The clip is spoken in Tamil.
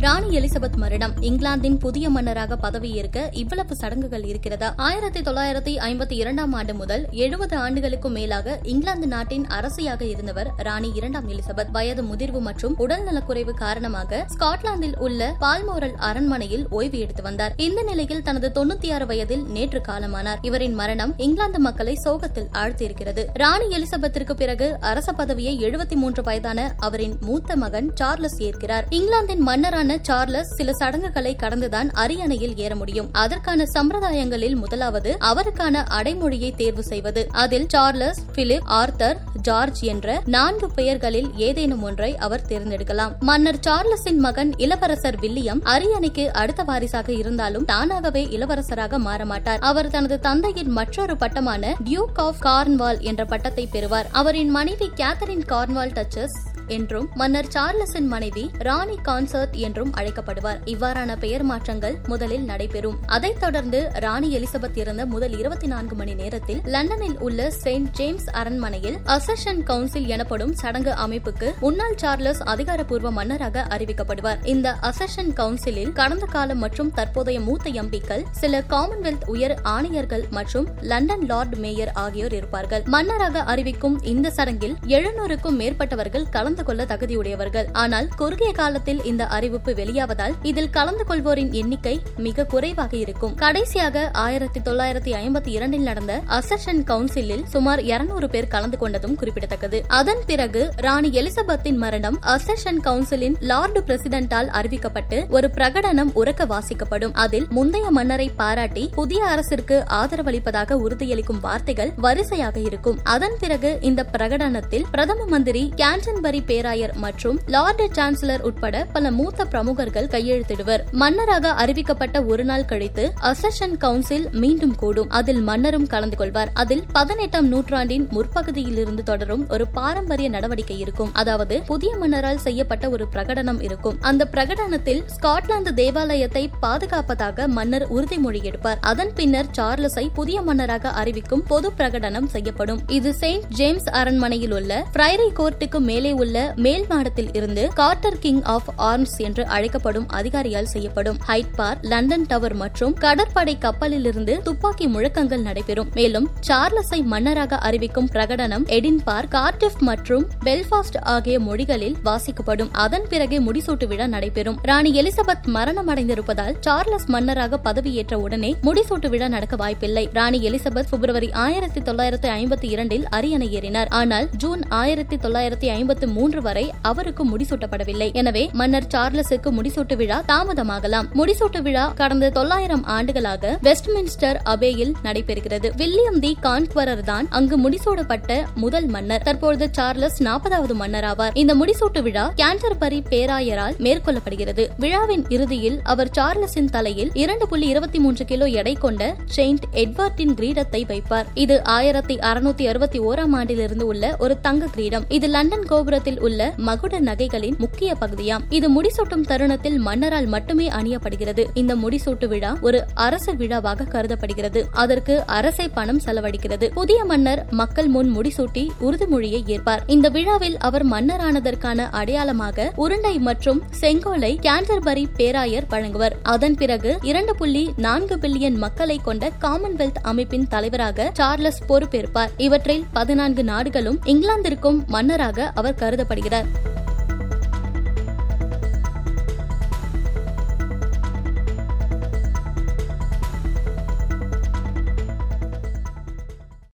ராணி எலிசபெத் மரணம். இங்கிலாந்தின் புதிய மன்னராக பதவியேற்க இவ்வளவு சடங்குகள் இருக்கிறதா? ஆயிரத்தி தொள்ளாயிரத்தி ஐம்பத்தி இரண்டாம் ஆண்டு முதல் எழுபது ஆண்டுகளுக்கும் மேலாக இங்கிலாந்து நாட்டின் அரசியாக இருந்தவர் ராணி இரண்டாம் எலிசபெத். வயது முதிர்வு மற்றும் உடல்நலக்குறைவு காரணமாக ஸ்காட்லாந்தில் உள்ள பால்மோரல் அரண்மனையில் ஓய்வு எடுத்து வந்தார். இந்த நிலையில் தனது தொண்ணூத்தி ஆறு வயதில் நேற்று காலமானார். இவரின் மரணம் இங்கிலாந்து மக்களை சோகத்தில் ஆழ்த்தியிருக்கிறது. ராணி எலிசபெத்திற்கு பிறகு அரச பதவியை எழுபத்தி மூன்று வயதான அவரின் மூத்த மகன் சார்லஸ் ஏற்கிறார். இங்கிலாந்தின் மன்னரான சார்லஸ் சில சடங்குகளை கடந்துதான் அரியணையில் ஏற முடியும். அதற்கான சம்பிரதாயங்களில் முதலாவது அவருக்கான அடைமொழியை தேர்வு செய்வது. அதில் சார்லஸ் பிலிப் ஆர்த்தர் ஜார்ஜ் என்ற நான்கு பெயர்களில் ஏதேனும் ஒன்றை அவர் தேர்ந்தெடுக்கலாம். மன்னர் சார்லஸின் மகன் இளவரசர் வில்லியம் அரியணைக்கு அடுத்த வாரிசாக இருந்தாலும் தானாகவே இளவரசராக மாறமாட்டார் அவர் தனது தந்தையின் மற்றொரு பட்டமான டியூக் ஆஃப் கார்ன்வால் என்ற பட்டத்தை பெறுவார். அவரின் மனைவி கேத்தரின் கார்ன்வால் டச்சஸ் என்றும் மன்னர் சார்லஸின் மனைவி ராணி கான்சர்ட் என்றும் அழைக்கப்படுவார். இவ்வாறான பெயர் மாற்றங்கள் முதலில் நடைபெறும். அதைத் தொடர்ந்து ராணி எலிசபெத் இருந்த முதல் இருபத்தி நான்கு மணி நேரத்தில் லண்டனில் உள்ள செயின்ட் ஜேம்ஸ் அரண்மனையில் அசஷன் கவுன்சில் எனப்படும் சடங்கு அமைப்புக்கு முன்னாள் சார்லஸ் அதிகாரப்பூர்வ மன்னராக அறிவிக்கப்படுவார். இந்த அசஷன் கவுன்சிலில் கடந்த காலம் மற்றும் தற்போதைய மூத்த எம்பிக்கள் சில காமன்வெல்த் உயர் ஆணையர்கள் மற்றும் லண்டன் லார்ட் மேயர் ஆகியோர் இருப்பார்கள். மன்னராக அறிவிக்கும் இந்த சடங்கில் எழுநூறுக்கும் மேற்பட்டவர்கள் கலந்து கலந்து கொள்ள தகுதியுடையவர்கள். ஆனால் குறுகிய காலத்தில் இந்த அறிவிப்பு வெளியாவதால் இதில் கலந்து கொள்வோரின் எண்ணிக்கை மிக குறைவாக இருக்கும். கடைசியாக ஆயிரத்தி தொள்ளாயிரத்தி ஐம்பத்தி இரண்டில் நடந்த அசஷன் கவுன்சிலில் சுமார் இருநூறு பேர் கலந்து கொண்டதும் குறிப்பிடத்தக்கது. அதன் பிறகு ராணி எலிசபெத்தின் மரணம் அசஷன் கவுன்சிலின் லார்டு பிரசிடென்டால் அறிவிக்கப்பட்டு ஒரு பிரகடனம் உறக்க வாசிக்கப்படும். அதில் முந்தைய மன்னரை பாராட்டி புதிய அரசிற்கு ஆதரவளிப்பதாக உறுதியளிக்கும் வார்த்தைகள் வரிசையாக இருக்கும். அதன் பிறகு இந்த பிரகடனத்தில் பிரதம மந்திரி கேன்டன்பரி பேராயர் மற்றும் லார்டு சான்சலர் உட்பட பல மூத்த பிரமுகர்கள் கையெழுத்திடுவர். மன்னராக அறிவிக்கப்பட்ட ஒரு நாள் கழித்து அசஷன் கவுன்சில் மீண்டும் கூடும். அதில் மன்னரும் கலந்து கொள்வார். அதில் பதினெட்டாம் நூற்றாண்டின் முற்பகுதியில் இருந்து தொடரும் ஒரு பாரம்பரிய நடவடிக்கை இருக்கும். அதாவது புதிய மன்னரால் செய்யப்பட்ட ஒரு பிரகடனம் இருக்கும். அந்த பிரகடனத்தில் ஸ்காட்லாந்து தேவாலயத்தை பாதுகாப்பதாக மன்னர் உறுதிமொழி எடுப்பார். அதன் பின்னர் சார்லஸை புதிய மன்னராக அறிவிக்கும் பொது பிரகடனம் செய்யப்படும். இது செயின்ட் ஜேம்ஸ் அரண்மனையில் உள்ள பிரைரி கோர்ட்டுக்கு மேலே உள்ள மேல் மாடத்தில் இருந்து கார்டர் கிங் ஆஃப் ஆர்ம்ஸ் என்று அழைக்கப்படும் அதிகாரியால் செய்யப்படும் ஹைட் பார் லண்டன் டவர் மற்றும் கடற்படை கப்பலில் இருந்து துப்பாக்கி முழக்கங்கள் நடைபெறும். மேலும் சார்லஸை மன்னராக அறிவிக்கும் பிரகடனம் எடின் பார்க் கார்டிஃப் மற்றும் பெல்பாஸ்ட் ஆகிய மொழிகளில் வாசிக்கப்படும். அதன் பிறகு முடிசூட்டு விழா நடைபெறும். ராணி எலிசபெத் மரணம் அடைந்திருப்பதால் சார்லஸ் மன்னராக பதவியேற்ற உடனே முடிசூட்டு விழா நடக்க வாய்ப்பில்லை. ராணி எலிசபெத் பிப்ரவரி ஆயிரத்தி தொள்ளாயிரத்தி ஐம்பத்தி இரண்டில் அரியணை ஏறினார். ஆனால் ஜூன் ஆயிரத்தி தொள்ளாயிரத்தி ஐம்பத்தி மூன்று வரை அவருக்கு முடிசூட்டப்படவில்லை. எனவே மன்னர் சார்லஸுக்கு முடிசூட்டு விழா தாமதமாகலாம். முடிசூட்டு விழா கடந்த தொள்ளாயிரம் ஆண்டுகளாக வெஸ்ட்மின்ஸ்டர் அபேயில் நடைபெறுகிறது. வில்லியம் தி கான்குவரர் தான் அங்கு முடிசூடப்பட்ட முதல் மன்னர். தற்பொழுது சார்லஸ் நாற்பதாவது மன்னர் ஆவார். இந்த முடிசூட்டு விழா கேன்டர்பரி பேராயரால் மேற்கொள்ளப்படுகிறது. விழாவின் இறுதியில் அவர் சார்லஸின் தலையில் இரண்டு புள்ளி இருபத்தி மூன்று கிலோ எடை கொண்ட செயின்ட் எட்வர்டின் கிரீடத்தை வைப்பார். இது ஆயிரத்தி அறுநூத்தி அறுபத்தி ஓராம் ஆண்டிலிருந்து உள்ள ஒரு தங்க கிரீடம். இது லண்டன் கோபுரத்தில் வடிவத்தில் உள்ள மகுட நகைகளின் முக்கிய பகுதியாம். இது முடிசூட்டும் தருணத்தில் மன்னரால் மட்டுமே அணியப்படுகிறது. இந்த முடிசூட்டு விழா ஒரு அரச விழாவாக கருதப்படுகிறது. அதற்கு அரசை பணம் செலவழிக்கிறது. புதிய மன்னர் மக்கள் முன் முடிசூட்டி உறுதிமொழியை ஏற்பார். இந்த விழாவில் அவர் மன்னரானதற்கான அடையாளமாக உருண்டை மற்றும் செங்கோலை கேண்டர்பரி பேராயர் வழங்குவர். அதன் பிறகு இரண்டு புள்ளி நான்கு பில்லியன் மக்களை கொண்ட காமன்வெல்த் அமைப்பின் தலைவராக சார்லஸ் பொறுப்பேற்பார். இவற்றில் பதினான்கு நாடுகளும் இங்கிலாந்திற்கும் மன்னராக அவர் கருத கருதப்படுகிறார்.